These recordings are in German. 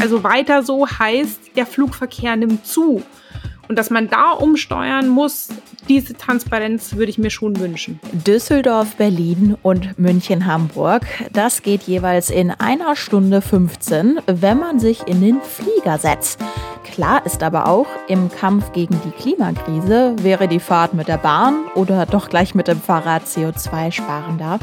Also weiter so heißt, der Flugverkehr nimmt zu. Und dass man da umsteuern muss, diese Transparenz würde ich mir schon wünschen. Düsseldorf, Berlin und München, Hamburg. Das geht jeweils in einer Stunde 15, wenn man sich in den Flieger setzt. Klar ist aber auch, im Kampf gegen die Klimakrise wäre die Fahrt mit der Bahn oder doch gleich mit dem Fahrrad CO2 sparender.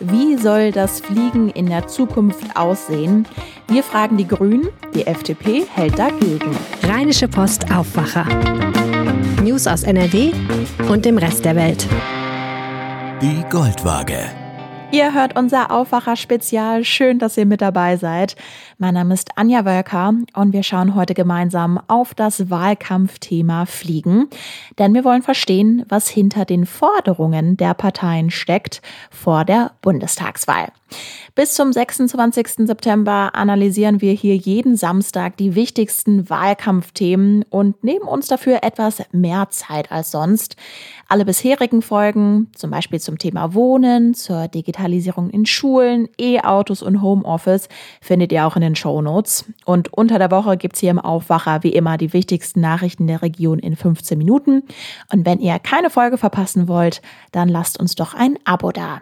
Wie soll das Fliegen in der Zukunft aussehen? Wir fragen die Grünen, die FDP hält dagegen. Rheinische Post Aufwacher. News aus NRW und dem Rest der Welt. Die Goldwaage. Ihr hört unser Aufwacher-Spezial. Schön, dass ihr mit dabei seid. Mein Name ist Anja Wölker und wir schauen heute gemeinsam auf das Wahlkampfthema Fliegen. Denn wir wollen verstehen, was hinter den Forderungen der Parteien steckt vor der Bundestagswahl. Bis zum 26. September analysieren wir hier jeden Samstag die wichtigsten Wahlkampfthemen und nehmen uns dafür etwas mehr Zeit als sonst. Alle bisherigen Folgen, zum Beispiel zum Thema Wohnen, zur Digitalisierung in Schulen, E-Autos und Homeoffice, findet ihr auch in den Show Notes. Und unter der Woche gibt's hier im Aufwacher wie immer die wichtigsten Nachrichten der Region in 15 Minuten. Und wenn ihr keine Folge verpassen wollt, dann lasst uns doch ein Abo da.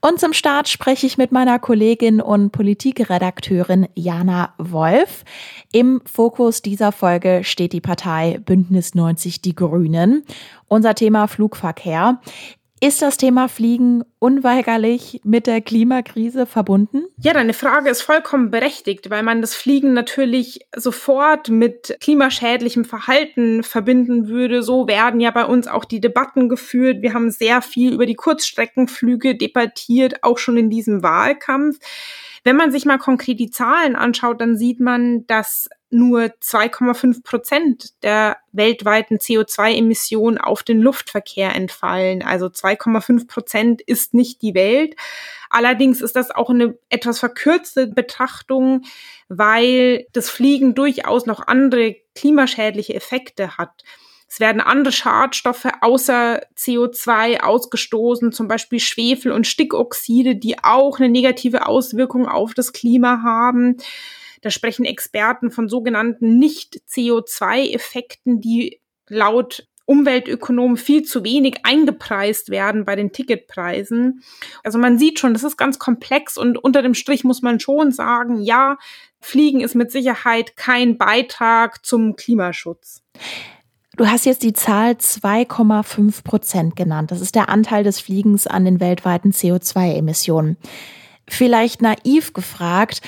Und zum Start spreche ich mit meiner Kollegin und Politikredakteurin Jana Wolf. Im Fokus dieser Folge steht die Partei Bündnis 90 Die Grünen. Unser Thema Flugverkehr. Ist das Thema Fliegen unweigerlich mit der Klimakrise verbunden? Ja, deine Frage ist vollkommen berechtigt, weil man das Fliegen natürlich sofort mit klimaschädlichem Verhalten verbinden würde. So werden ja bei uns auch die Debatten geführt. Wir haben sehr viel über die Kurzstreckenflüge debattiert, auch schon in diesem Wahlkampf. Wenn man sich mal konkret die Zahlen anschaut, dann sieht man, dass nur 2,5 Prozent der weltweiten CO2-Emissionen auf den Luftverkehr entfallen. Also 2,5 Prozent ist nicht die Welt. Allerdings ist das auch eine etwas verkürzte Betrachtung, weil das Fliegen durchaus noch andere klimaschädliche Effekte hat. Es werden andere Schadstoffe außer CO2 ausgestoßen, zum Beispiel Schwefel und Stickoxide, die auch eine negative Auswirkung auf das Klima haben. Da sprechen Experten von sogenannten Nicht-CO2-Effekten, die laut Umweltökonomen viel zu wenig eingepreist werden bei den Ticketpreisen. Also man sieht schon, das ist ganz komplex und unter dem Strich muss man schon sagen, ja, Fliegen ist mit Sicherheit kein Beitrag zum Klimaschutz. Du hast jetzt die Zahl 2,5 Prozent genannt. Das ist der Anteil des Fliegens an den weltweiten CO2-Emissionen. Vielleicht naiv gefragt,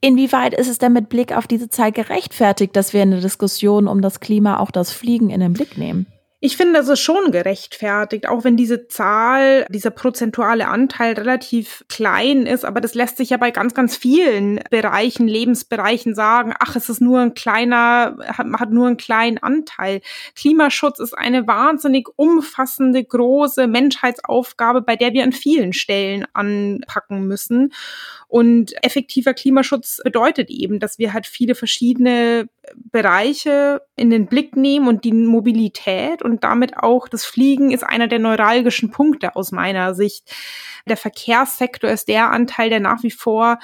Inwieweit ist es denn mit Blick auf diese Zahl gerechtfertigt, dass wir in der Diskussion um das Klima auch das Fliegen in den Blick nehmen? Ich finde, das ist schon gerechtfertigt, auch wenn diese Zahl, dieser prozentuale Anteil relativ klein ist, aber das lässt sich ja bei ganz, ganz vielen Bereichen, Lebensbereichen sagen, ach, es ist nur ein kleiner, hat, hat nur einen kleinen Anteil. Klimaschutz ist eine wahnsinnig umfassende, große Menschheitsaufgabe, bei der wir an vielen Stellen anpacken müssen. Und effektiver Klimaschutz bedeutet eben, dass wir halt viele verschiedene Bereiche in den Blick nehmen und die Mobilität und damit auch das Fliegen ist einer der neuralgischen Punkte aus meiner Sicht. Der Verkehrssektor ist der Anteil, der nach wie vor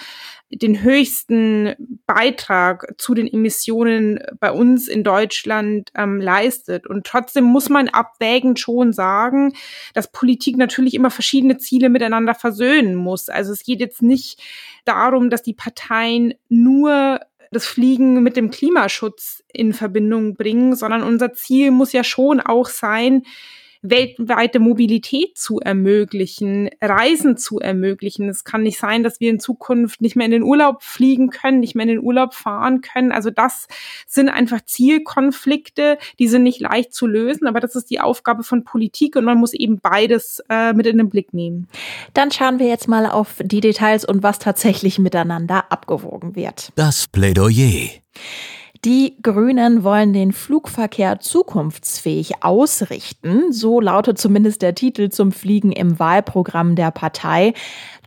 den höchsten Beitrag zu den Emissionen bei uns in Deutschland ähm, leistet. Und trotzdem muss man abwägend schon sagen, dass Politik natürlich immer verschiedene Ziele miteinander versöhnen muss. Also es geht jetzt nicht darum, dass die Parteien nur das Fliegen mit dem Klimaschutz in Verbindung bringen, sondern unser Ziel muss ja schon auch sein, weltweite Mobilität zu ermöglichen, Reisen zu ermöglichen. Es kann nicht sein, dass wir in Zukunft nicht mehr in den Urlaub fliegen können, nicht mehr in den Urlaub fahren können. Also das sind einfach Zielkonflikte, die sind nicht leicht zu lösen, aber das ist die Aufgabe von Politik und man muss eben beides äh, mit in den Blick nehmen. Dann schauen wir jetzt mal auf die Details und was tatsächlich miteinander abgewogen wird. Das Plädoyer. Die Grünen wollen den Flugverkehr zukunftsfähig ausrichten. So lautet zumindest der Titel zum Fliegen im Wahlprogramm der Partei.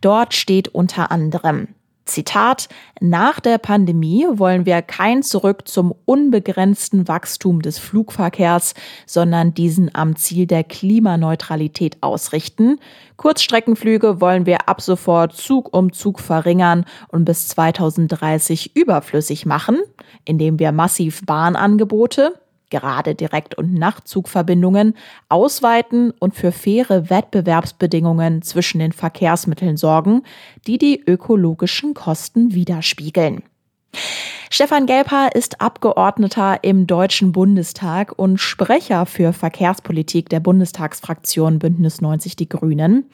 Dort steht unter anderem Zitat, nach der Pandemie wollen wir kein Zurück zum unbegrenzten Wachstum des Flugverkehrs, sondern diesen am Ziel der Klimaneutralität ausrichten. Kurzstreckenflüge wollen wir ab sofort Zug um Zug verringern und bis 2030 überflüssig machen, indem wir massiv Bahnangebote, gerade Direkt- und Nachtzugverbindungen, ausweiten und für faire Wettbewerbsbedingungen zwischen den Verkehrsmitteln sorgen, die die ökologischen Kosten widerspiegeln. Stefan Gelper ist Abgeordneter im Deutschen Bundestag und Sprecher für Verkehrspolitik der Bundestagsfraktion Bündnis 90 Die Grünen.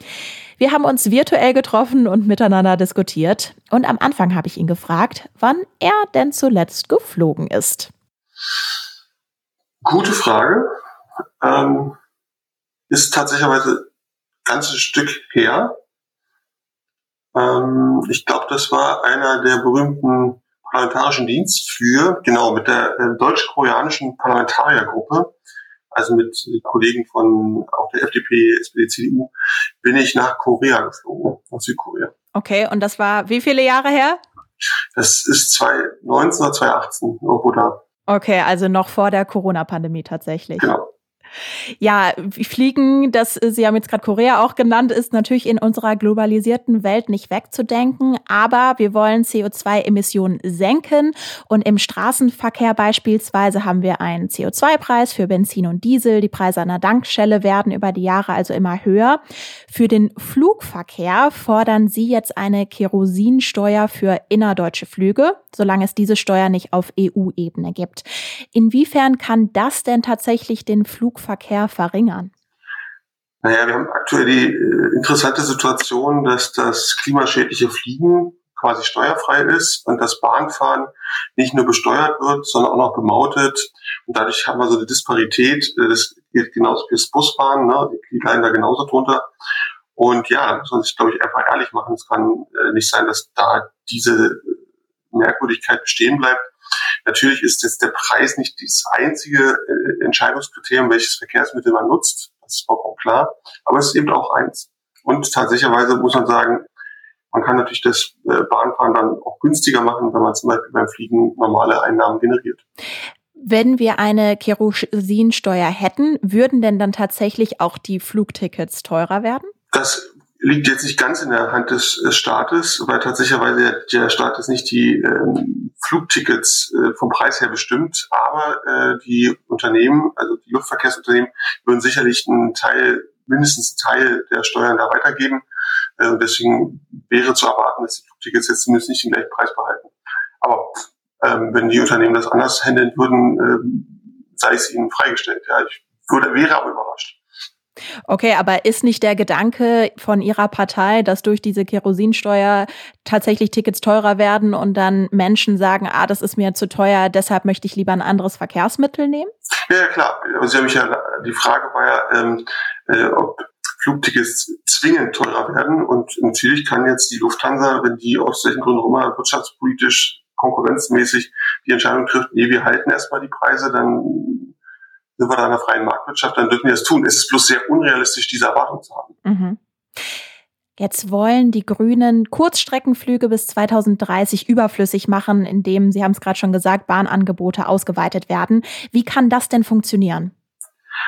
Wir haben uns virtuell getroffen und miteinander diskutiert. Und am Anfang habe ich ihn gefragt, wann er denn zuletzt geflogen ist. Gute Frage. Ähm, ist tatsächlich ein ganzes Stück her. Ähm, ich glaube, das war einer der berühmten parlamentarischen Dienstflüge, genau, mit der äh, deutsch-koreanischen Parlamentariergruppe, also mit Kollegen von auch der FDP, SPD, CDU, bin ich nach Korea geflogen, nach Südkorea. Okay, und das war wie viele Jahre her? Das ist 2019 oder 2018, irgendwo da. Okay, also noch vor der Corona-Pandemie tatsächlich. Genau. Ja, Fliegen, das Sie haben jetzt gerade Korea auch genannt, ist natürlich in unserer globalisierten Welt nicht wegzudenken, aber wir wollen CO2-Emissionen senken und im Straßenverkehr beispielsweise haben wir einen CO2-Preis für Benzin und Diesel. Die Preise an der Dankstelle werden über die Jahre also immer höher. Für den Flugverkehr fordern Sie jetzt eine Kerosinsteuer für innerdeutsche Flüge, solange es diese Steuer nicht auf EU-Ebene gibt. Inwiefern kann das denn tatsächlich den Flugverkehr Flugverkehr verringern? Naja, wir haben aktuell die äh, interessante Situation, dass das klimaschädliche Fliegen quasi steuerfrei ist und das Bahnfahren nicht nur besteuert wird, sondern auch noch bemautet. Und dadurch haben wir so eine Disparität. Äh, das geht genauso fürs Busfahren, ne? die leiden da genauso drunter. Und ja, muss man sich, glaube ich, einfach ehrlich machen. Es kann äh, nicht sein, dass da diese Merkwürdigkeit bestehen bleibt. Natürlich ist jetzt der Preis nicht das einzige äh, Entscheidungskriterium, welches Verkehrsmittel man nutzt. Das ist vollkommen klar. Aber es ist eben auch eins. Und tatsächlicherweise muss man sagen, man kann natürlich das äh, Bahnfahren dann auch günstiger machen, wenn man zum Beispiel beim Fliegen normale Einnahmen generiert. Wenn wir eine Kerosinsteuer hätten, würden denn dann tatsächlich auch die Flugtickets teurer werden? Das liegt jetzt nicht ganz in der Hand des Staates, weil tatsächlich der Staat ist nicht die ähm, Flugtickets äh, vom Preis her bestimmt, aber äh, die Unternehmen, also die Luftverkehrsunternehmen, würden sicherlich einen Teil, mindestens einen Teil der Steuern da weitergeben. Äh, deswegen wäre zu erwarten, dass die Flugtickets jetzt zumindest nicht den gleichen Preis behalten. Aber ähm, wenn die Unternehmen das anders handeln würden, äh, sei es ihnen freigestellt. Ja, ich würde, wäre aber überrascht. Okay, aber ist nicht der Gedanke von Ihrer Partei, dass durch diese Kerosinsteuer tatsächlich Tickets teurer werden und dann Menschen sagen, ah, das ist mir zu teuer, deshalb möchte ich lieber ein anderes Verkehrsmittel nehmen? Ja, klar. Sie haben mich ja, die Frage war ja, ähm, äh, ob Flugtickets zwingend teurer werden. Und natürlich kann jetzt die Lufthansa, wenn die aus welchen Gründen auch immer wirtschaftspolitisch konkurrenzmäßig die Entscheidung trifft, nee, wir halten erstmal die Preise, dann sind wir da in einer freien Marktwirtschaft, dann dürfen wir das tun. Es ist bloß sehr unrealistisch, diese Erwartung zu haben. Mhm. Jetzt wollen die Grünen Kurzstreckenflüge bis 2030 überflüssig machen, indem, Sie haben es gerade schon gesagt, Bahnangebote ausgeweitet werden. Wie kann das denn funktionieren?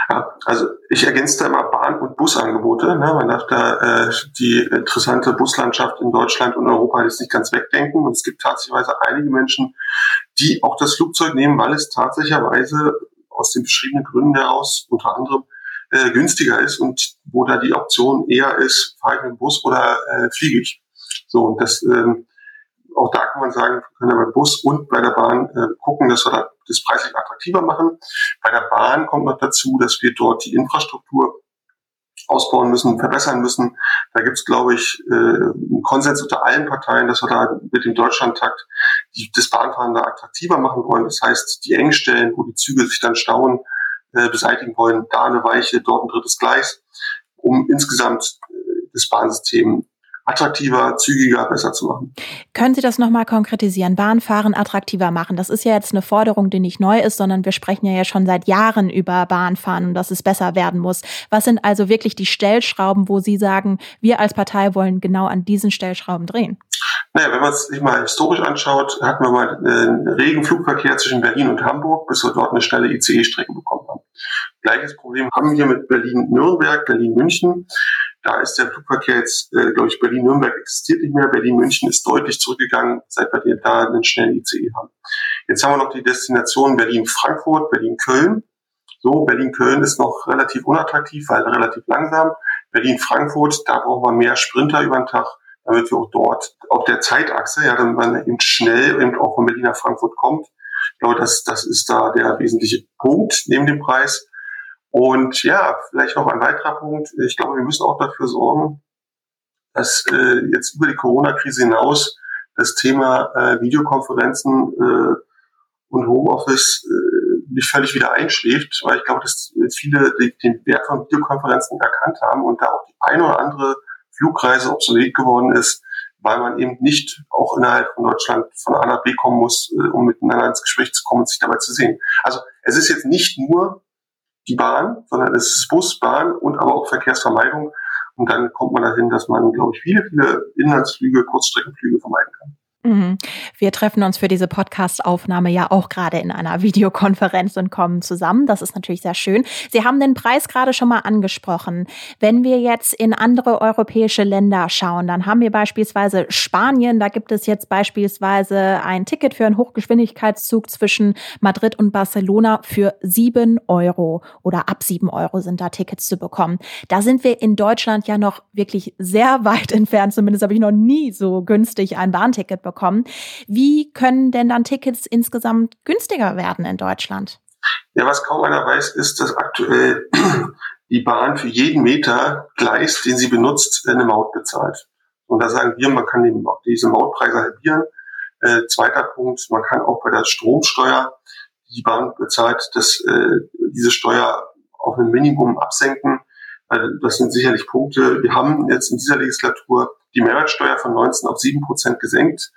Ja, also ich ergänze da immer Bahn- und Busangebote. Ne? Man darf da äh, die interessante Buslandschaft in Deutschland und Europa jetzt nicht ganz wegdenken. Und es gibt tatsächlich einige Menschen, die auch das Flugzeug nehmen, weil es tatsächlicherweise aus den beschriebenen Gründen heraus unter anderem äh, günstiger ist und wo da die Option eher ist, fahre ich mit dem Bus oder äh, fliege ich. So, und das, ähm, auch da kann man sagen, wir können ja beim Bus und bei der Bahn äh, gucken, dass wir da das preislich attraktiver machen. Bei der Bahn kommt noch dazu, dass wir dort die Infrastruktur ausbauen müssen, verbessern müssen. Da gibt es, glaube ich, äh, einen Konsens unter allen Parteien, dass wir da mit dem Deutschlandtakt das Bahnfahren da attraktiver machen wollen. Das heißt, die Engstellen, wo die Züge sich dann stauen, äh, beseitigen wollen, da eine Weiche, dort ein drittes Gleis, um insgesamt äh, das Bahnsystem attraktiver, zügiger, besser zu machen. Können Sie das nochmal konkretisieren? Bahnfahren attraktiver machen. Das ist ja jetzt eine Forderung, die nicht neu ist, sondern wir sprechen ja, schon seit Jahren über Bahnfahren und dass es besser werden muss. Was sind also wirklich die Stellschrauben, wo Sie sagen, wir als Partei wollen genau an diesen Stellschrauben drehen? Naja, wenn man es sich mal historisch anschaut, hatten wir mal einen regen Flugverkehr zwischen Berlin und Hamburg, bis wir dort eine schnelle ICE-Strecke bekommen haben. Gleiches Problem haben wir mit Berlin-Nürnberg, Berlin-München. Da ist der Flugverkehr jetzt, äh, glaube ich, Berlin-Nürnberg existiert nicht mehr. Berlin-München ist deutlich zurückgegangen, seit wir da einen schnellen ICE haben. Jetzt haben wir noch die Destination Berlin-Frankfurt, Berlin-Köln. So, Berlin-Köln ist noch relativ unattraktiv, weil relativ langsam. Berlin-Frankfurt, da brauchen wir mehr Sprinter über den Tag, damit wir auch dort auf der Zeitachse, ja, damit man eben schnell eben auch von Berlin nach Frankfurt kommt. Ich glaube, das, das ist da der wesentliche Punkt neben dem Preis. Und ja, vielleicht noch ein weiterer Punkt. Ich glaube, wir müssen auch dafür sorgen, dass äh, jetzt über die Corona-Krise hinaus das Thema äh, Videokonferenzen äh, und Homeoffice äh, nicht völlig wieder einschläft, weil ich glaube, dass viele den Wert von Videokonferenzen erkannt haben und da auch die eine oder andere Flugreise obsolet geworden ist, weil man eben nicht auch innerhalb von Deutschland von A nach B kommen muss, äh, um miteinander ins Gespräch zu kommen und sich dabei zu sehen. Also es ist jetzt nicht nur die Bahn, sondern es ist Bus, Bahn und aber auch Verkehrsvermeidung. Und dann kommt man dahin, dass man, glaube ich, viele, viele Inlandsflüge, Kurzstreckenflüge vermeiden kann. Mhm. Wir treffen uns für diese Podcast-Aufnahme ja auch gerade in einer Videokonferenz und kommen zusammen. Das ist natürlich sehr schön. Sie haben den Preis gerade schon mal angesprochen. Wenn wir jetzt in andere europäische Länder schauen, dann haben wir beispielsweise Spanien. Da gibt es jetzt beispielsweise ein Ticket für einen Hochgeschwindigkeitszug zwischen Madrid und Barcelona für sieben Euro oder ab sieben Euro sind da Tickets zu bekommen. Da sind wir in Deutschland ja noch wirklich sehr weit entfernt. Zumindest habe ich noch nie so günstig ein Bahnticket bekommen. Wie können denn dann Tickets insgesamt günstiger werden in Deutschland? Ja, was kaum einer weiß, ist, dass aktuell die Bahn für jeden Meter Gleis, den sie benutzt, eine Maut bezahlt. Und da sagen wir, man kann diese Mautpreise halbieren. Äh, zweiter Punkt, man kann auch bei der Stromsteuer, die die Bahn bezahlt, dass äh, diese Steuer auf ein Minimum absenken. Also das sind sicherlich Punkte. Wir haben jetzt in dieser Legislatur die Mehrwertsteuer von 19 auf 7 Prozent gesenkt.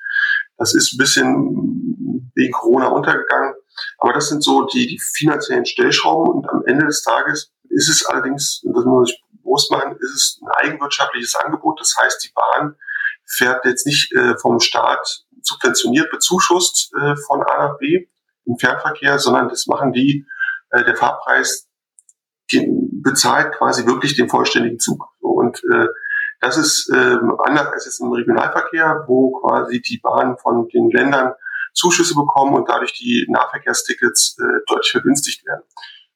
Das ist ein bisschen wegen Corona untergegangen. Aber das sind so die, die finanziellen Stellschrauben. Und am Ende des Tages ist es allerdings, das muss ich bewusst machen, ist es ein eigenwirtschaftliches Angebot. Das heißt, die Bahn fährt jetzt nicht äh, vom Staat subventioniert, bezuschusst äh, von A nach B im Fernverkehr, sondern das machen die, äh, der Fahrpreis bezahlt quasi wirklich den vollständigen Zug. Und äh, das ist ähm, anders als jetzt im Regionalverkehr, wo quasi die Bahnen von den Ländern Zuschüsse bekommen und dadurch die Nahverkehrstickets äh, deutlich vergünstigt werden.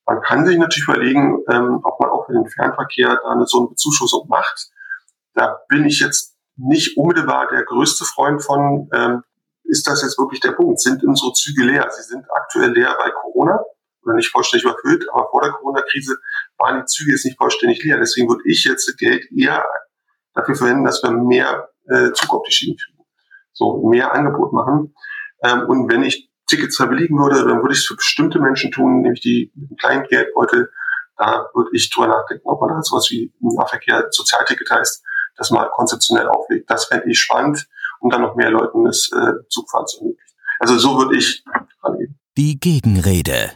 Man kann sich natürlich überlegen, ähm, ob man auch für den Fernverkehr da eine so eine Bezuschussung macht. Da bin ich jetzt nicht unmittelbar der größte Freund von. Ähm, ist das jetzt wirklich der Punkt? Sind unsere Züge leer? Sie sind aktuell leer bei Corona oder nicht vollständig überfüllt, aber vor der Corona-Krise waren die Züge jetzt nicht vollständig leer. Deswegen würde ich jetzt Geld eher dafür verwenden, dass wir mehr äh, Zug auf die Schiene kriegen. So, mehr Angebot machen. Ähm, und wenn ich Tickets verbilligen würde, dann würde ich es für bestimmte Menschen tun, nämlich die mit einem kleinen Geldbeutel. Da würde ich drüber nachdenken, ob man da sowas wie ein Nahverkehr Sozialticket heißt, das mal konzeptionell auflegt. Das fände ich spannend, um dann noch mehr Leuten das äh, Zugfahren zu ermöglichen. Also so würde ich rangehen. Die Gegenrede.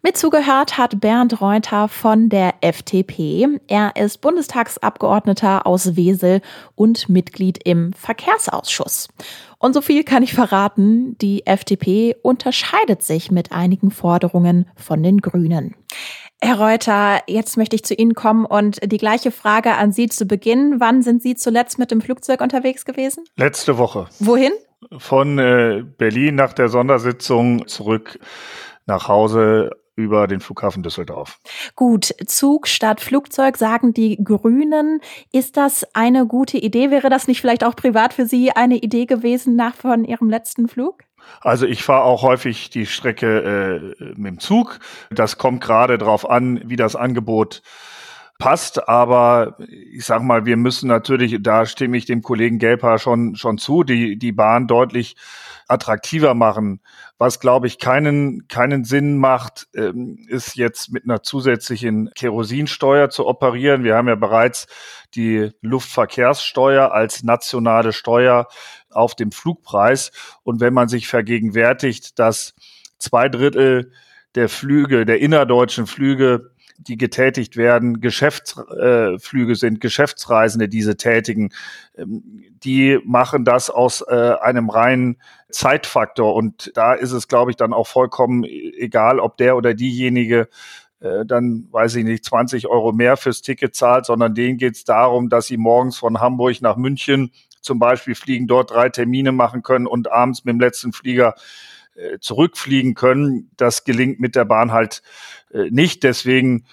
Mit zugehört hat Bernd Reuter von der FDP. Er ist Bundestagsabgeordneter aus Wesel und Mitglied im Verkehrsausschuss. Und so viel kann ich verraten, die FDP unterscheidet sich mit einigen Forderungen von den Grünen. Herr Reuter, jetzt möchte ich zu Ihnen kommen und die gleiche Frage an Sie zu Beginn. Wann sind Sie zuletzt mit dem Flugzeug unterwegs gewesen? Letzte Woche. Wohin? Von äh, Berlin nach der Sondersitzung zurück nach Hause über den Flughafen Düsseldorf. Gut, Zug statt Flugzeug, sagen die Grünen. Ist das eine gute Idee? Wäre das nicht vielleicht auch privat für Sie eine Idee gewesen nach von Ihrem letzten Flug? Also ich fahre auch häufig die Strecke äh, mit dem Zug. Das kommt gerade darauf an, wie das Angebot passt, aber ich sag mal, wir müssen natürlich, da stimme ich dem Kollegen Gelper schon, schon zu, die, die Bahn deutlich attraktiver machen. Was, glaube ich, keinen, keinen Sinn macht, ähm, ist jetzt mit einer zusätzlichen Kerosinsteuer zu operieren. Wir haben ja bereits die Luftverkehrssteuer als nationale Steuer auf dem Flugpreis. Und wenn man sich vergegenwärtigt, dass zwei Drittel der Flüge, der innerdeutschen Flüge die getätigt werden, Geschäftsflüge äh, sind, Geschäftsreisende diese tätigen, ähm, die machen das aus äh, einem reinen Zeitfaktor. Und da ist es, glaube ich, dann auch vollkommen e-, egal, ob der oder diejenige äh, dann, weiß ich nicht, 20 Euro mehr fürs Ticket zahlt, sondern denen geht es darum, dass sie morgens von Hamburg nach München zum Beispiel fliegen, dort drei Termine machen können und abends mit dem letzten Flieger zurückfliegen können. Das gelingt mit der Bahn halt äh, nicht. Deswegen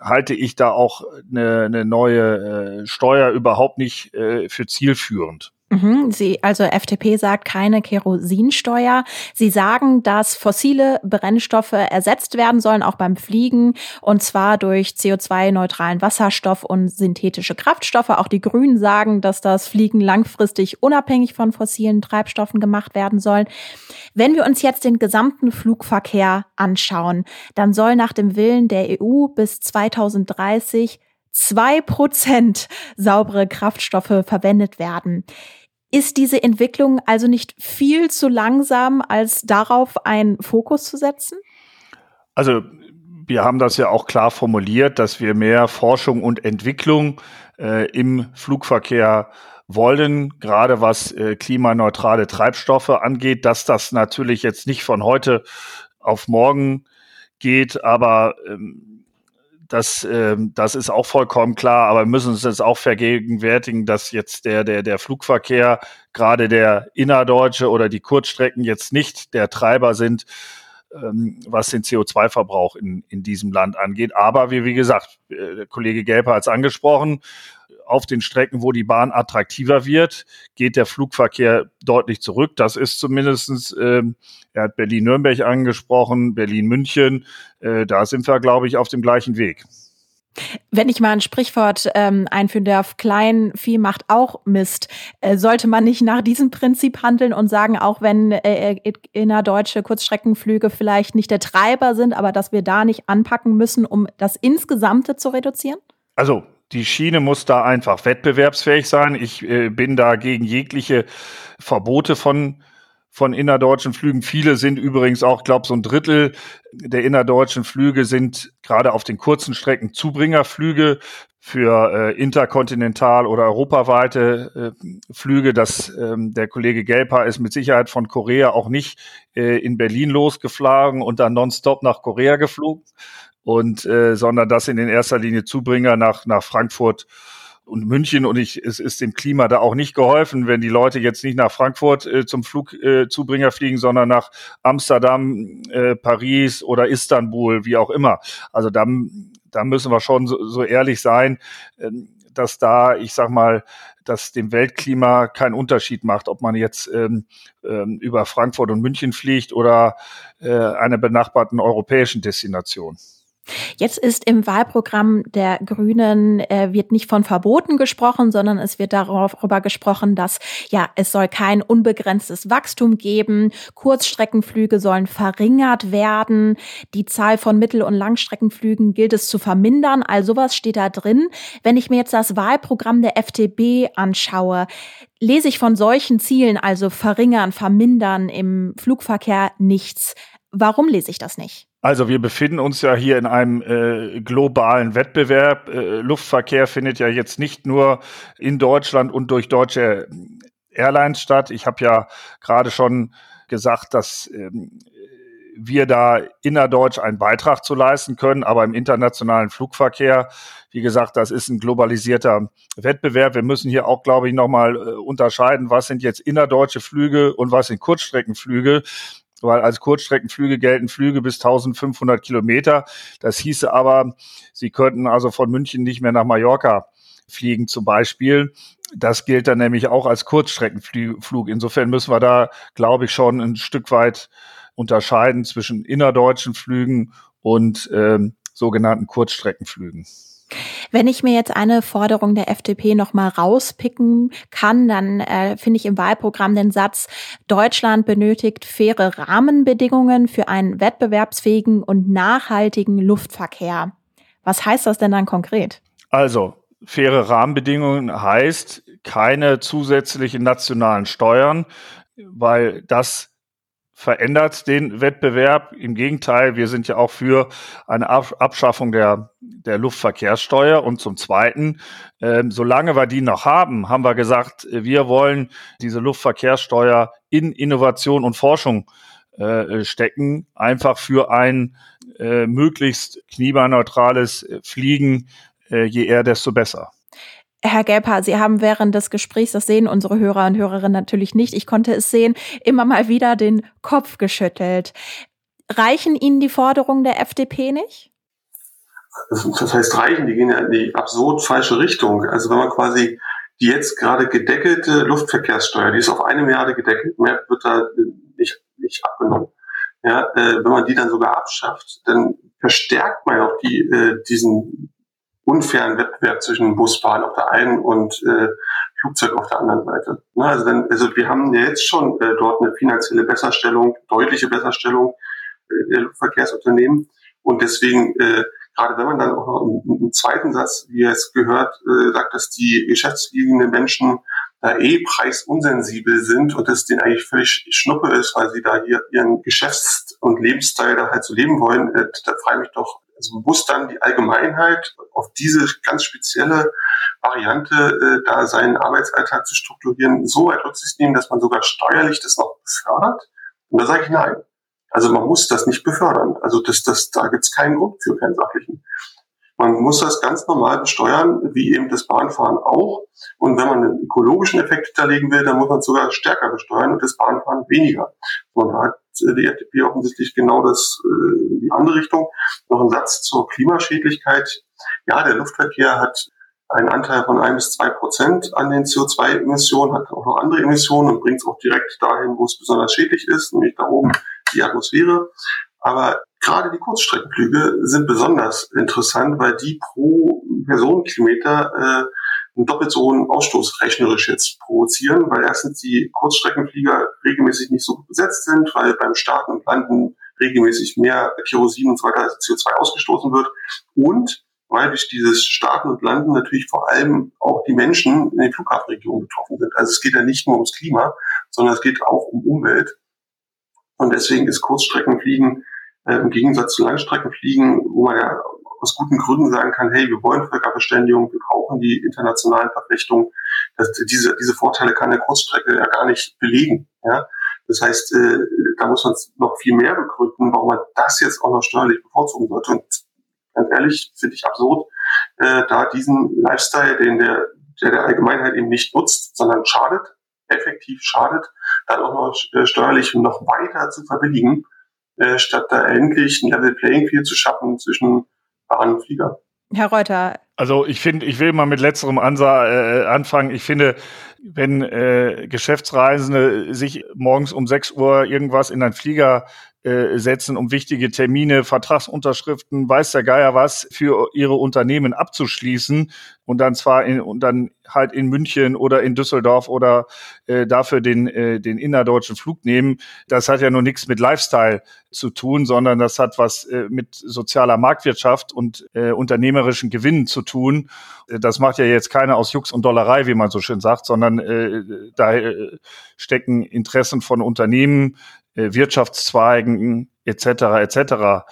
halte ich da auch eine, eine neue äh, Steuer überhaupt nicht äh, für zielführend. Mhm, Sie, also FDP sagt keine Kerosinsteuer. Sie sagen, dass fossile Brennstoffe ersetzt werden sollen, auch beim Fliegen, und zwar durch CO2-neutralen Wasserstoff und synthetische Kraftstoffe. Auch die Grünen sagen, dass das Fliegen langfristig unabhängig von fossilen Treibstoffen gemacht werden soll. Wenn wir uns jetzt den gesamten Flugverkehr anschauen, dann soll nach dem Willen der EU bis 2030 zwei Prozent saubere Kraftstoffe verwendet werden. Ist diese Entwicklung also nicht viel zu langsam, als darauf einen Fokus zu setzen? Also wir haben das ja auch klar formuliert, dass wir mehr Forschung und Entwicklung äh, im Flugverkehr wollen, gerade was äh, klimaneutrale Treibstoffe angeht, dass das natürlich jetzt nicht von heute auf morgen geht, aber ähm, das, ähm, das ist auch vollkommen klar, aber wir müssen uns jetzt auch vergegenwärtigen, dass jetzt der, der, der Flugverkehr, gerade der innerdeutsche oder die Kurzstrecken jetzt nicht der Treiber sind, was den CO2-Verbrauch in, in diesem Land angeht. Aber wie, wie gesagt, äh, der Kollege Gelper hat es angesprochen, auf den Strecken, wo die Bahn attraktiver wird, geht der Flugverkehr deutlich zurück. Das ist zumindestens, ähm, er hat Berlin-Nürnberg angesprochen, Berlin-München. Äh, da sind wir, glaube ich, auf dem gleichen Weg. Wenn ich mal ein Sprichwort ähm, einführen darf, klein Vieh macht auch Mist, äh, sollte man nicht nach diesem Prinzip handeln und sagen, auch wenn äh, äh innerdeutsche Kurzstreckenflüge vielleicht nicht der Treiber sind, aber dass wir da nicht anpacken müssen, um das Insgesamte zu reduzieren? Also die Schiene muss da einfach wettbewerbsfähig sein. Ich äh, bin da gegen jegliche Verbote von von innerdeutschen Flügen. Viele sind übrigens auch, glaube so ein Drittel der innerdeutschen Flüge sind gerade auf den kurzen Strecken Zubringerflüge für äh, interkontinental oder europaweite äh, Flüge. Das ähm, der Kollege Gelper ist mit Sicherheit von Korea auch nicht äh, in Berlin losgeflogen und dann nonstop nach Korea geflogen und äh, sondern das in erster Linie Zubringer nach nach Frankfurt und München und ich, es ist dem Klima da auch nicht geholfen, wenn die Leute jetzt nicht nach Frankfurt äh, zum Flugzubringer äh, fliegen, sondern nach Amsterdam, äh, Paris oder Istanbul, wie auch immer. Also da, da müssen wir schon so, so ehrlich sein, äh, dass da, ich sag mal, dass dem Weltklima keinen Unterschied macht, ob man jetzt ähm, ähm, über Frankfurt und München fliegt oder äh, einer benachbarten europäischen Destination. Jetzt ist im Wahlprogramm der Grünen äh, wird nicht von Verboten gesprochen, sondern es wird darüber gesprochen, dass ja es soll kein unbegrenztes Wachstum geben, Kurzstreckenflüge sollen verringert werden, die Zahl von Mittel- und Langstreckenflügen gilt es zu vermindern. All sowas steht da drin. Wenn ich mir jetzt das Wahlprogramm der FDP anschaue, lese ich von solchen Zielen, also verringern, vermindern im Flugverkehr nichts. Warum lese ich das nicht? Also wir befinden uns ja hier in einem äh, globalen Wettbewerb. Äh, Luftverkehr findet ja jetzt nicht nur in Deutschland und durch deutsche Airlines statt. Ich habe ja gerade schon gesagt, dass ähm, wir da innerdeutsch einen Beitrag zu leisten können, aber im internationalen Flugverkehr, wie gesagt, das ist ein globalisierter Wettbewerb. Wir müssen hier auch, glaube ich, nochmal äh, unterscheiden, was sind jetzt innerdeutsche Flüge und was sind Kurzstreckenflüge weil als Kurzstreckenflüge gelten Flüge bis 1500 Kilometer. Das hieße aber, sie könnten also von München nicht mehr nach Mallorca fliegen zum Beispiel. Das gilt dann nämlich auch als Kurzstreckenflug. Insofern müssen wir da, glaube ich, schon ein Stück weit unterscheiden zwischen innerdeutschen Flügen und ähm, sogenannten Kurzstreckenflügen. Wenn ich mir jetzt eine Forderung der FDP noch mal rauspicken kann, dann äh, finde ich im Wahlprogramm den Satz: Deutschland benötigt faire Rahmenbedingungen für einen wettbewerbsfähigen und nachhaltigen Luftverkehr. Was heißt das denn dann konkret? Also faire Rahmenbedingungen heißt keine zusätzlichen nationalen Steuern, weil das verändert den Wettbewerb. Im Gegenteil, wir sind ja auch für eine Abschaffung der, der Luftverkehrssteuer. Und zum Zweiten, äh, solange wir die noch haben, haben wir gesagt, wir wollen diese Luftverkehrssteuer in Innovation und Forschung äh, stecken, einfach für ein äh, möglichst klimaneutrales Fliegen, äh, je eher, desto besser. Herr Gelper, Sie haben während des Gesprächs, das sehen unsere Hörer und Hörerinnen natürlich nicht, ich konnte es sehen, immer mal wieder den Kopf geschüttelt. Reichen Ihnen die Forderungen der FDP nicht? Das heißt reichen, die gehen ja in die absurd falsche Richtung. Also wenn man quasi die jetzt gerade gedeckelte Luftverkehrssteuer, die ist auf eine Milliarde gedeckelt, mehr wird da nicht, nicht abgenommen. Ja, äh, wenn man die dann sogar abschafft, dann verstärkt man auch die, äh, diesen unfairen Wettbewerb zwischen Busbahn auf der einen und äh, Flugzeug auf der anderen Seite. Na, also, wenn, also wir haben ja jetzt schon äh, dort eine finanzielle Besserstellung, deutliche Besserstellung äh, der Luftverkehrsunternehmen. Und deswegen, äh, gerade wenn man dann auch noch im, im zweiten Satz, wie es gehört, äh, sagt, dass die geschäftsliegenden Menschen da eh preisunsensibel sind und es denen eigentlich völlig Schnuppe ist, weil sie da hier ihren Geschäfts- und Lebensstil da halt so leben wollen, äh, da frage ich mich doch, also muss dann die Allgemeinheit auf diese ganz spezielle Variante, äh, da seinen Arbeitsalltag zu strukturieren, so weit Rücksicht nehmen, dass man sogar steuerlich das noch befördert? Und da sage ich nein. Also man muss das nicht befördern. Also das, das, da gibt es keinen Grund für, keinen sachlichen. Man muss das ganz normal besteuern, wie eben das Bahnfahren auch. Und wenn man einen ökologischen Effekt hinterlegen will, dann muss man sogar stärker besteuern und das Bahnfahren weniger. Und da hat die FDP offensichtlich genau das, äh, die andere Richtung. Noch ein Satz zur Klimaschädlichkeit. Ja, der Luftverkehr hat einen Anteil von ein bis zwei Prozent an den CO2-Emissionen, hat auch noch andere Emissionen und bringt es auch direkt dahin, wo es besonders schädlich ist, nämlich da oben die Atmosphäre. Aber gerade die Kurzstreckenflüge sind besonders interessant, weil die pro Personenkilometer äh, einen doppelt so hohen Ausstoß rechnerisch jetzt provozieren, weil erstens die Kurzstreckenflieger regelmäßig nicht so gut besetzt sind, weil beim Starten und Landen regelmäßig mehr Kerosin und so weiter als CO2 ausgestoßen wird und weil durch dieses Starten und Landen natürlich vor allem auch die Menschen in den Flughafenregionen betroffen sind. Also es geht ja nicht nur ums Klima, sondern es geht auch um Umwelt. Und deswegen ist Kurzstreckenfliegen äh, im Gegensatz zu Langstreckenfliegen, wo man ja aus guten Gründen sagen kann, hey, wir wollen Völkerverständigung, wir brauchen die internationalen Verflechtungen. Das, diese, diese Vorteile kann der Kurzstrecke ja gar nicht belegen. Ja? Das heißt, äh, da muss man noch viel mehr begründen, warum man das jetzt auch noch steuerlich bevorzugen sollte. Und ganz ehrlich, finde ich absurd, äh, da diesen Lifestyle, den der, der der Allgemeinheit eben nicht nutzt, sondern schadet, effektiv schadet, dann auch noch äh, steuerlich noch weiter zu verbilligen, äh, statt da endlich ein Level Playing Field zu schaffen zwischen Bahn Flieger. Herr Reuter. Also ich finde, ich will mal mit letzterem Ansa äh, anfangen. Ich finde, wenn äh, Geschäftsreisende sich morgens um 6 Uhr irgendwas in einen Flieger äh, setzen, um wichtige Termine, Vertragsunterschriften, weiß der Geier was, für ihre Unternehmen abzuschließen und dann zwar in, und dann halt in München oder in Düsseldorf oder äh, dafür den, äh, den innerdeutschen Flug nehmen. Das hat ja nur nichts mit Lifestyle zu tun, sondern das hat was äh, mit sozialer Marktwirtschaft und äh, unternehmerischen Gewinnen zu tun. Äh, das macht ja jetzt keiner aus Jux und Dollerei, wie man so schön sagt, sondern äh, da äh, stecken Interessen von Unternehmen, äh, Wirtschaftszweigen etc. etc.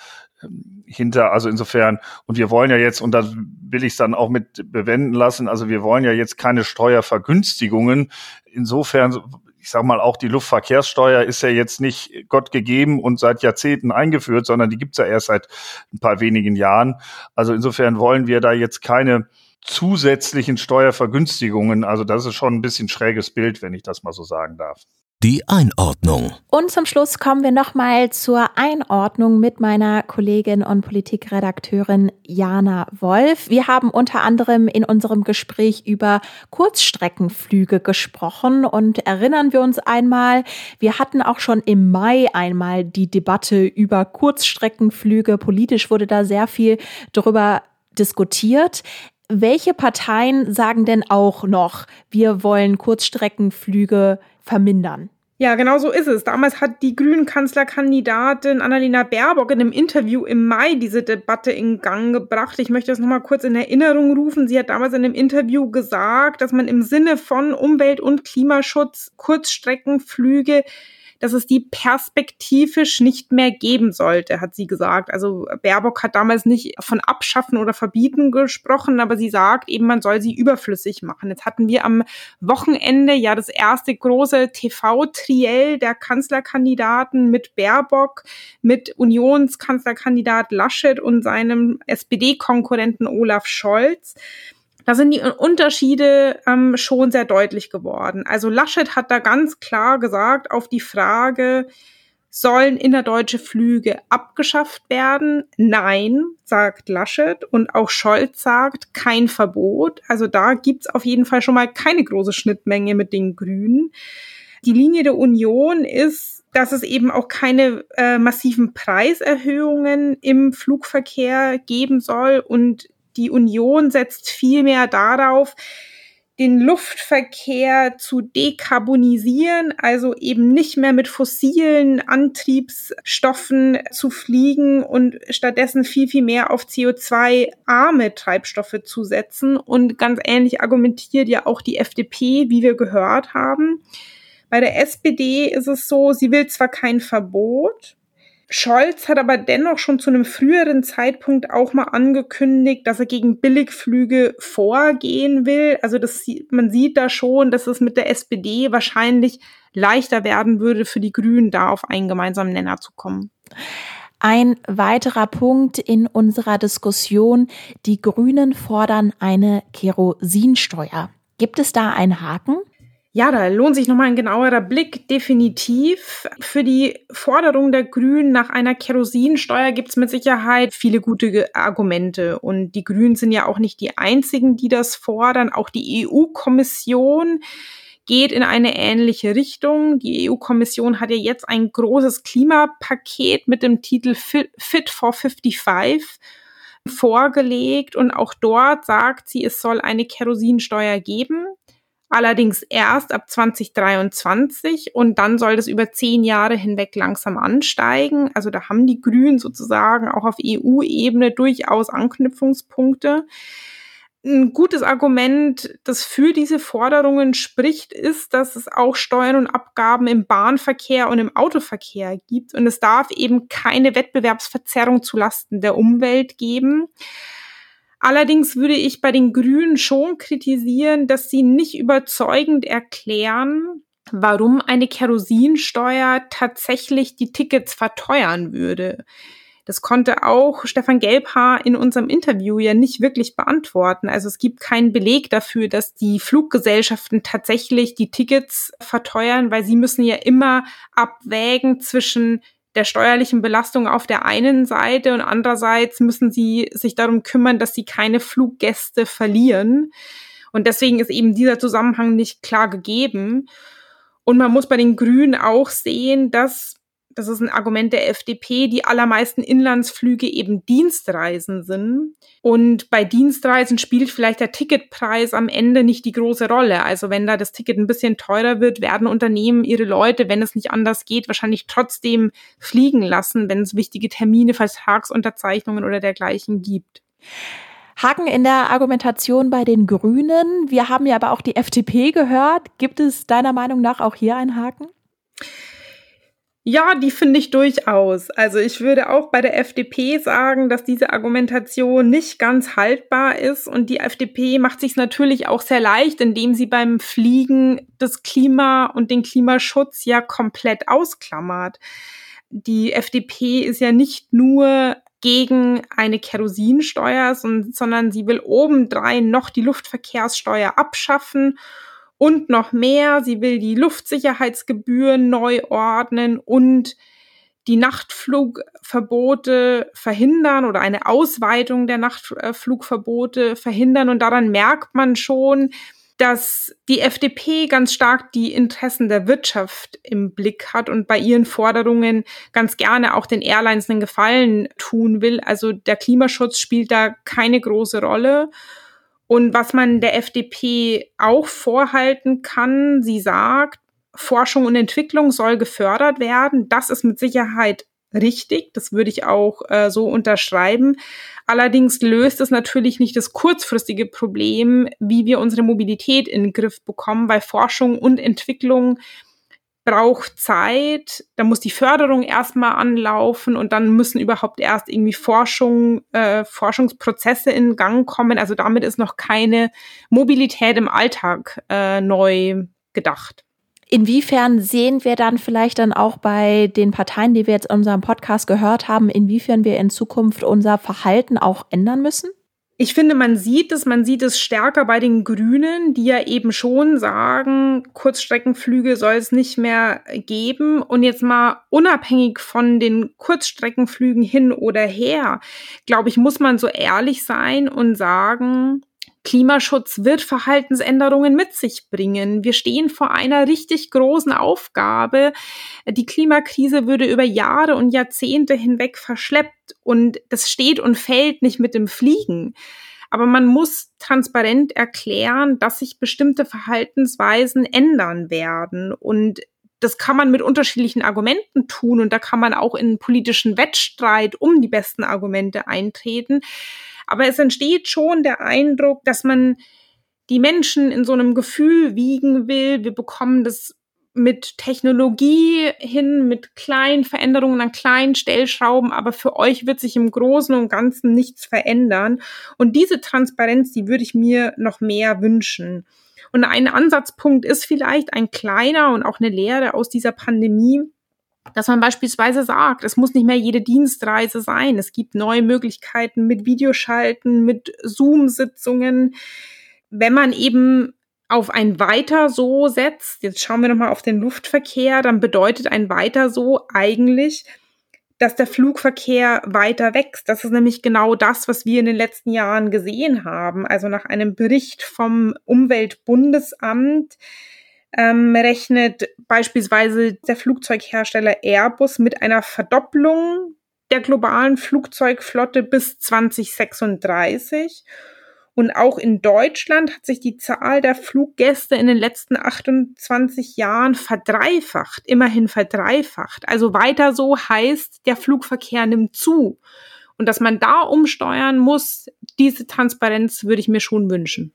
Ähm, hinter. Also insofern, und wir wollen ja jetzt, und da will ich es dann auch mit bewenden lassen, also wir wollen ja jetzt keine Steuervergünstigungen. Insofern, ich sag mal, auch die Luftverkehrssteuer ist ja jetzt nicht Gott gegeben und seit Jahrzehnten eingeführt, sondern die gibt's ja erst seit ein paar wenigen Jahren. Also insofern wollen wir da jetzt keine zusätzlichen Steuervergünstigungen. Also das ist schon ein bisschen schräges Bild, wenn ich das mal so sagen darf. Die Einordnung. Und zum Schluss kommen wir nochmal zur Einordnung mit meiner Kollegin und Politikredakteurin Jana Wolf. Wir haben unter anderem in unserem Gespräch über Kurzstreckenflüge gesprochen und erinnern wir uns einmal, wir hatten auch schon im Mai einmal die Debatte über Kurzstreckenflüge. Politisch wurde da sehr viel darüber diskutiert. Welche Parteien sagen denn auch noch, wir wollen Kurzstreckenflüge vermindern? Ja, genau so ist es. Damals hat die grünen Kanzlerkandidatin Annalena Baerbock in einem Interview im Mai diese Debatte in Gang gebracht. Ich möchte das nochmal kurz in Erinnerung rufen. Sie hat damals in einem Interview gesagt, dass man im Sinne von Umwelt- und Klimaschutz Kurzstreckenflüge dass es die perspektivisch nicht mehr geben sollte, hat sie gesagt. Also Baerbock hat damals nicht von Abschaffen oder Verbieten gesprochen, aber sie sagt eben, man soll sie überflüssig machen. Jetzt hatten wir am Wochenende ja das erste große TV-Triell der Kanzlerkandidaten mit Baerbock, mit Unionskanzlerkandidat Laschet und seinem SPD-Konkurrenten Olaf Scholz. Da sind die Unterschiede ähm, schon sehr deutlich geworden. Also Laschet hat da ganz klar gesagt auf die Frage, sollen innerdeutsche Flüge abgeschafft werden? Nein, sagt Laschet. Und auch Scholz sagt, kein Verbot. Also da gibt's auf jeden Fall schon mal keine große Schnittmenge mit den Grünen. Die Linie der Union ist, dass es eben auch keine äh, massiven Preiserhöhungen im Flugverkehr geben soll und die Union setzt vielmehr darauf, den Luftverkehr zu dekarbonisieren, also eben nicht mehr mit fossilen Antriebsstoffen zu fliegen und stattdessen viel, viel mehr auf CO2-arme Treibstoffe zu setzen. Und ganz ähnlich argumentiert ja auch die FDP, wie wir gehört haben. Bei der SPD ist es so, sie will zwar kein Verbot, Scholz hat aber dennoch schon zu einem früheren Zeitpunkt auch mal angekündigt, dass er gegen Billigflüge vorgehen will. Also das, man sieht da schon, dass es mit der SPD wahrscheinlich leichter werden würde, für die Grünen da auf einen gemeinsamen Nenner zu kommen. Ein weiterer Punkt in unserer Diskussion. Die Grünen fordern eine Kerosinsteuer. Gibt es da einen Haken? Ja, da lohnt sich nochmal ein genauerer Blick. Definitiv. Für die Forderung der Grünen nach einer Kerosinsteuer gibt es mit Sicherheit viele gute Argumente. Und die Grünen sind ja auch nicht die einzigen, die das fordern. Auch die EU-Kommission geht in eine ähnliche Richtung. Die EU-Kommission hat ja jetzt ein großes Klimapaket mit dem Titel Fit for 55 vorgelegt und auch dort sagt sie, es soll eine Kerosinsteuer geben allerdings erst ab 2023 und dann soll das über zehn Jahre hinweg langsam ansteigen. Also da haben die Grünen sozusagen auch auf EU-Ebene durchaus Anknüpfungspunkte. Ein gutes Argument, das für diese Forderungen spricht, ist, dass es auch Steuern und Abgaben im Bahnverkehr und im Autoverkehr gibt und es darf eben keine Wettbewerbsverzerrung zulasten der Umwelt geben. Allerdings würde ich bei den Grünen schon kritisieren, dass sie nicht überzeugend erklären, warum eine Kerosinsteuer tatsächlich die Tickets verteuern würde. Das konnte auch Stefan Gelbhaar in unserem Interview ja nicht wirklich beantworten. Also es gibt keinen Beleg dafür, dass die Fluggesellschaften tatsächlich die Tickets verteuern, weil sie müssen ja immer abwägen zwischen der steuerlichen Belastung auf der einen Seite und andererseits müssen sie sich darum kümmern, dass sie keine Fluggäste verlieren. Und deswegen ist eben dieser Zusammenhang nicht klar gegeben. Und man muss bei den Grünen auch sehen, dass das ist ein Argument der FDP, die allermeisten Inlandsflüge eben Dienstreisen sind. Und bei Dienstreisen spielt vielleicht der Ticketpreis am Ende nicht die große Rolle. Also wenn da das Ticket ein bisschen teurer wird, werden Unternehmen ihre Leute, wenn es nicht anders geht, wahrscheinlich trotzdem fliegen lassen, wenn es wichtige Termine, Vertragsunterzeichnungen oder dergleichen gibt. Haken in der Argumentation bei den Grünen. Wir haben ja aber auch die FDP gehört. Gibt es deiner Meinung nach auch hier einen Haken? Ja, die finde ich durchaus. Also ich würde auch bei der FDP sagen, dass diese Argumentation nicht ganz haltbar ist und die FDP macht sich natürlich auch sehr leicht, indem sie beim Fliegen das Klima und den Klimaschutz ja komplett ausklammert. Die FDP ist ja nicht nur gegen eine Kerosinsteuer, sondern sie will obendrein noch die Luftverkehrssteuer abschaffen und noch mehr. Sie will die Luftsicherheitsgebühren neu ordnen und die Nachtflugverbote verhindern oder eine Ausweitung der Nachtflugverbote verhindern. Und daran merkt man schon, dass die FDP ganz stark die Interessen der Wirtschaft im Blick hat und bei ihren Forderungen ganz gerne auch den Airlines einen Gefallen tun will. Also der Klimaschutz spielt da keine große Rolle. Und was man der FDP auch vorhalten kann, sie sagt, Forschung und Entwicklung soll gefördert werden. Das ist mit Sicherheit richtig. Das würde ich auch äh, so unterschreiben. Allerdings löst es natürlich nicht das kurzfristige Problem, wie wir unsere Mobilität in den Griff bekommen, weil Forschung und Entwicklung braucht Zeit, da muss die Förderung erstmal anlaufen und dann müssen überhaupt erst irgendwie Forschung, äh, Forschungsprozesse in Gang kommen. Also damit ist noch keine Mobilität im Alltag äh, neu gedacht. Inwiefern sehen wir dann vielleicht dann auch bei den Parteien, die wir jetzt in unserem Podcast gehört haben, inwiefern wir in Zukunft unser Verhalten auch ändern müssen? Ich finde, man sieht es, man sieht es stärker bei den Grünen, die ja eben schon sagen, Kurzstreckenflüge soll es nicht mehr geben. Und jetzt mal unabhängig von den Kurzstreckenflügen hin oder her, glaube ich, muss man so ehrlich sein und sagen, Klimaschutz wird Verhaltensänderungen mit sich bringen. Wir stehen vor einer richtig großen Aufgabe. Die Klimakrise würde über Jahre und Jahrzehnte hinweg verschleppt und das steht und fällt nicht mit dem Fliegen. Aber man muss transparent erklären, dass sich bestimmte Verhaltensweisen ändern werden und das kann man mit unterschiedlichen Argumenten tun und da kann man auch in politischen Wettstreit um die besten Argumente eintreten. Aber es entsteht schon der Eindruck, dass man die Menschen in so einem Gefühl wiegen will. Wir bekommen das mit Technologie hin, mit kleinen Veränderungen an kleinen Stellschrauben, aber für euch wird sich im Großen und Ganzen nichts verändern. Und diese Transparenz, die würde ich mir noch mehr wünschen. Und ein Ansatzpunkt ist vielleicht ein kleiner und auch eine Lehre aus dieser Pandemie, dass man beispielsweise sagt, es muss nicht mehr jede Dienstreise sein. Es gibt neue Möglichkeiten mit Videoschalten, mit Zoom-Sitzungen. Wenn man eben auf ein Weiter so setzt, jetzt schauen wir nochmal auf den Luftverkehr, dann bedeutet ein Weiter so eigentlich, dass der Flugverkehr weiter wächst. Das ist nämlich genau das, was wir in den letzten Jahren gesehen haben. Also nach einem Bericht vom Umweltbundesamt ähm, rechnet beispielsweise der Flugzeughersteller Airbus mit einer Verdopplung der globalen Flugzeugflotte bis 2036. Und auch in Deutschland hat sich die Zahl der Fluggäste in den letzten 28 Jahren verdreifacht, immerhin verdreifacht. Also weiter so heißt, der Flugverkehr nimmt zu. Und dass man da umsteuern muss, diese Transparenz würde ich mir schon wünschen.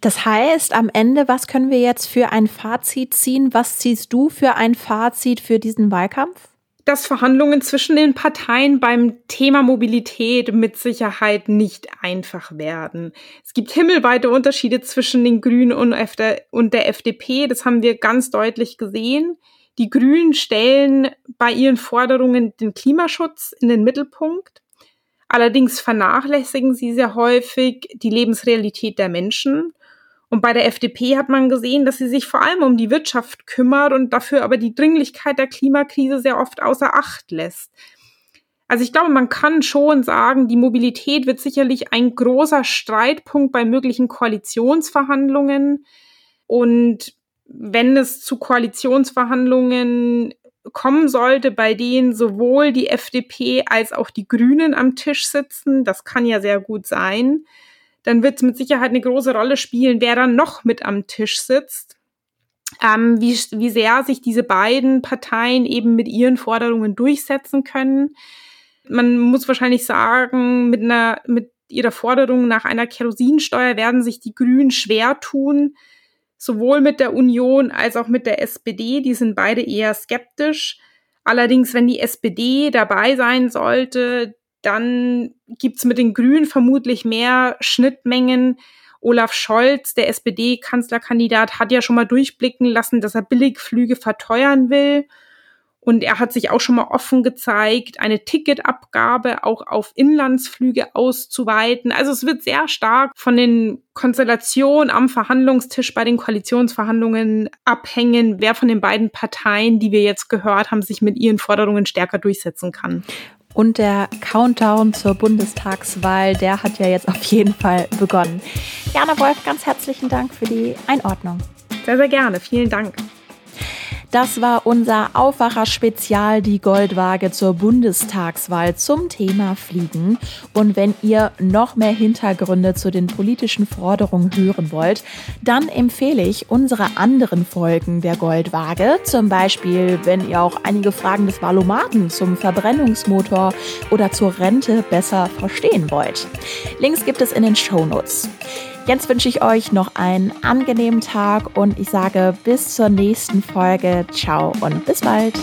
Das heißt, am Ende, was können wir jetzt für ein Fazit ziehen? Was ziehst du für ein Fazit für diesen Wahlkampf? dass Verhandlungen zwischen den Parteien beim Thema Mobilität mit Sicherheit nicht einfach werden. Es gibt himmelweite Unterschiede zwischen den Grünen und der FDP. Das haben wir ganz deutlich gesehen. Die Grünen stellen bei ihren Forderungen den Klimaschutz in den Mittelpunkt. Allerdings vernachlässigen sie sehr häufig die Lebensrealität der Menschen und bei der FDP hat man gesehen, dass sie sich vor allem um die Wirtschaft kümmert und dafür aber die Dringlichkeit der Klimakrise sehr oft außer Acht lässt. Also ich glaube, man kann schon sagen, die Mobilität wird sicherlich ein großer Streitpunkt bei möglichen Koalitionsverhandlungen. Und wenn es zu Koalitionsverhandlungen kommen sollte, bei denen sowohl die FDP als auch die Grünen am Tisch sitzen, das kann ja sehr gut sein, dann wird es mit Sicherheit eine große Rolle spielen, wer dann noch mit am Tisch sitzt. Ähm, wie, wie sehr sich diese beiden Parteien eben mit ihren Forderungen durchsetzen können. Man muss wahrscheinlich sagen, mit einer, mit ihrer Forderung nach einer Kerosinsteuer werden sich die Grünen schwer tun, sowohl mit der Union als auch mit der SPD. Die sind beide eher skeptisch. Allerdings, wenn die SPD dabei sein sollte, dann gibt's mit den Grünen vermutlich mehr Schnittmengen. Olaf Scholz, der SPD-Kanzlerkandidat, hat ja schon mal durchblicken lassen, dass er Billigflüge verteuern will. Und er hat sich auch schon mal offen gezeigt, eine Ticketabgabe auch auf Inlandsflüge auszuweiten. Also es wird sehr stark von den Konstellationen am Verhandlungstisch bei den Koalitionsverhandlungen abhängen, wer von den beiden Parteien, die wir jetzt gehört haben, sich mit ihren Forderungen stärker durchsetzen kann. Und der Countdown zur Bundestagswahl, der hat ja jetzt auf jeden Fall begonnen. Jana Wolf, ganz herzlichen Dank für die Einordnung. Sehr, sehr gerne. Vielen Dank. Das war unser Aufwacher-Spezial, die Goldwaage zur Bundestagswahl zum Thema Fliegen. Und wenn ihr noch mehr Hintergründe zu den politischen Forderungen hören wollt, dann empfehle ich unsere anderen Folgen der Goldwaage. Zum Beispiel, wenn ihr auch einige Fragen des Valomaten zum Verbrennungsmotor oder zur Rente besser verstehen wollt. Links gibt es in den Shownotes. Jetzt wünsche ich euch noch einen angenehmen Tag und ich sage bis zur nächsten Folge. Ciao und bis bald.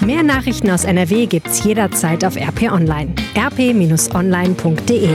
Mehr Nachrichten aus NRW gibt's jederzeit auf RP Online. rp-online.de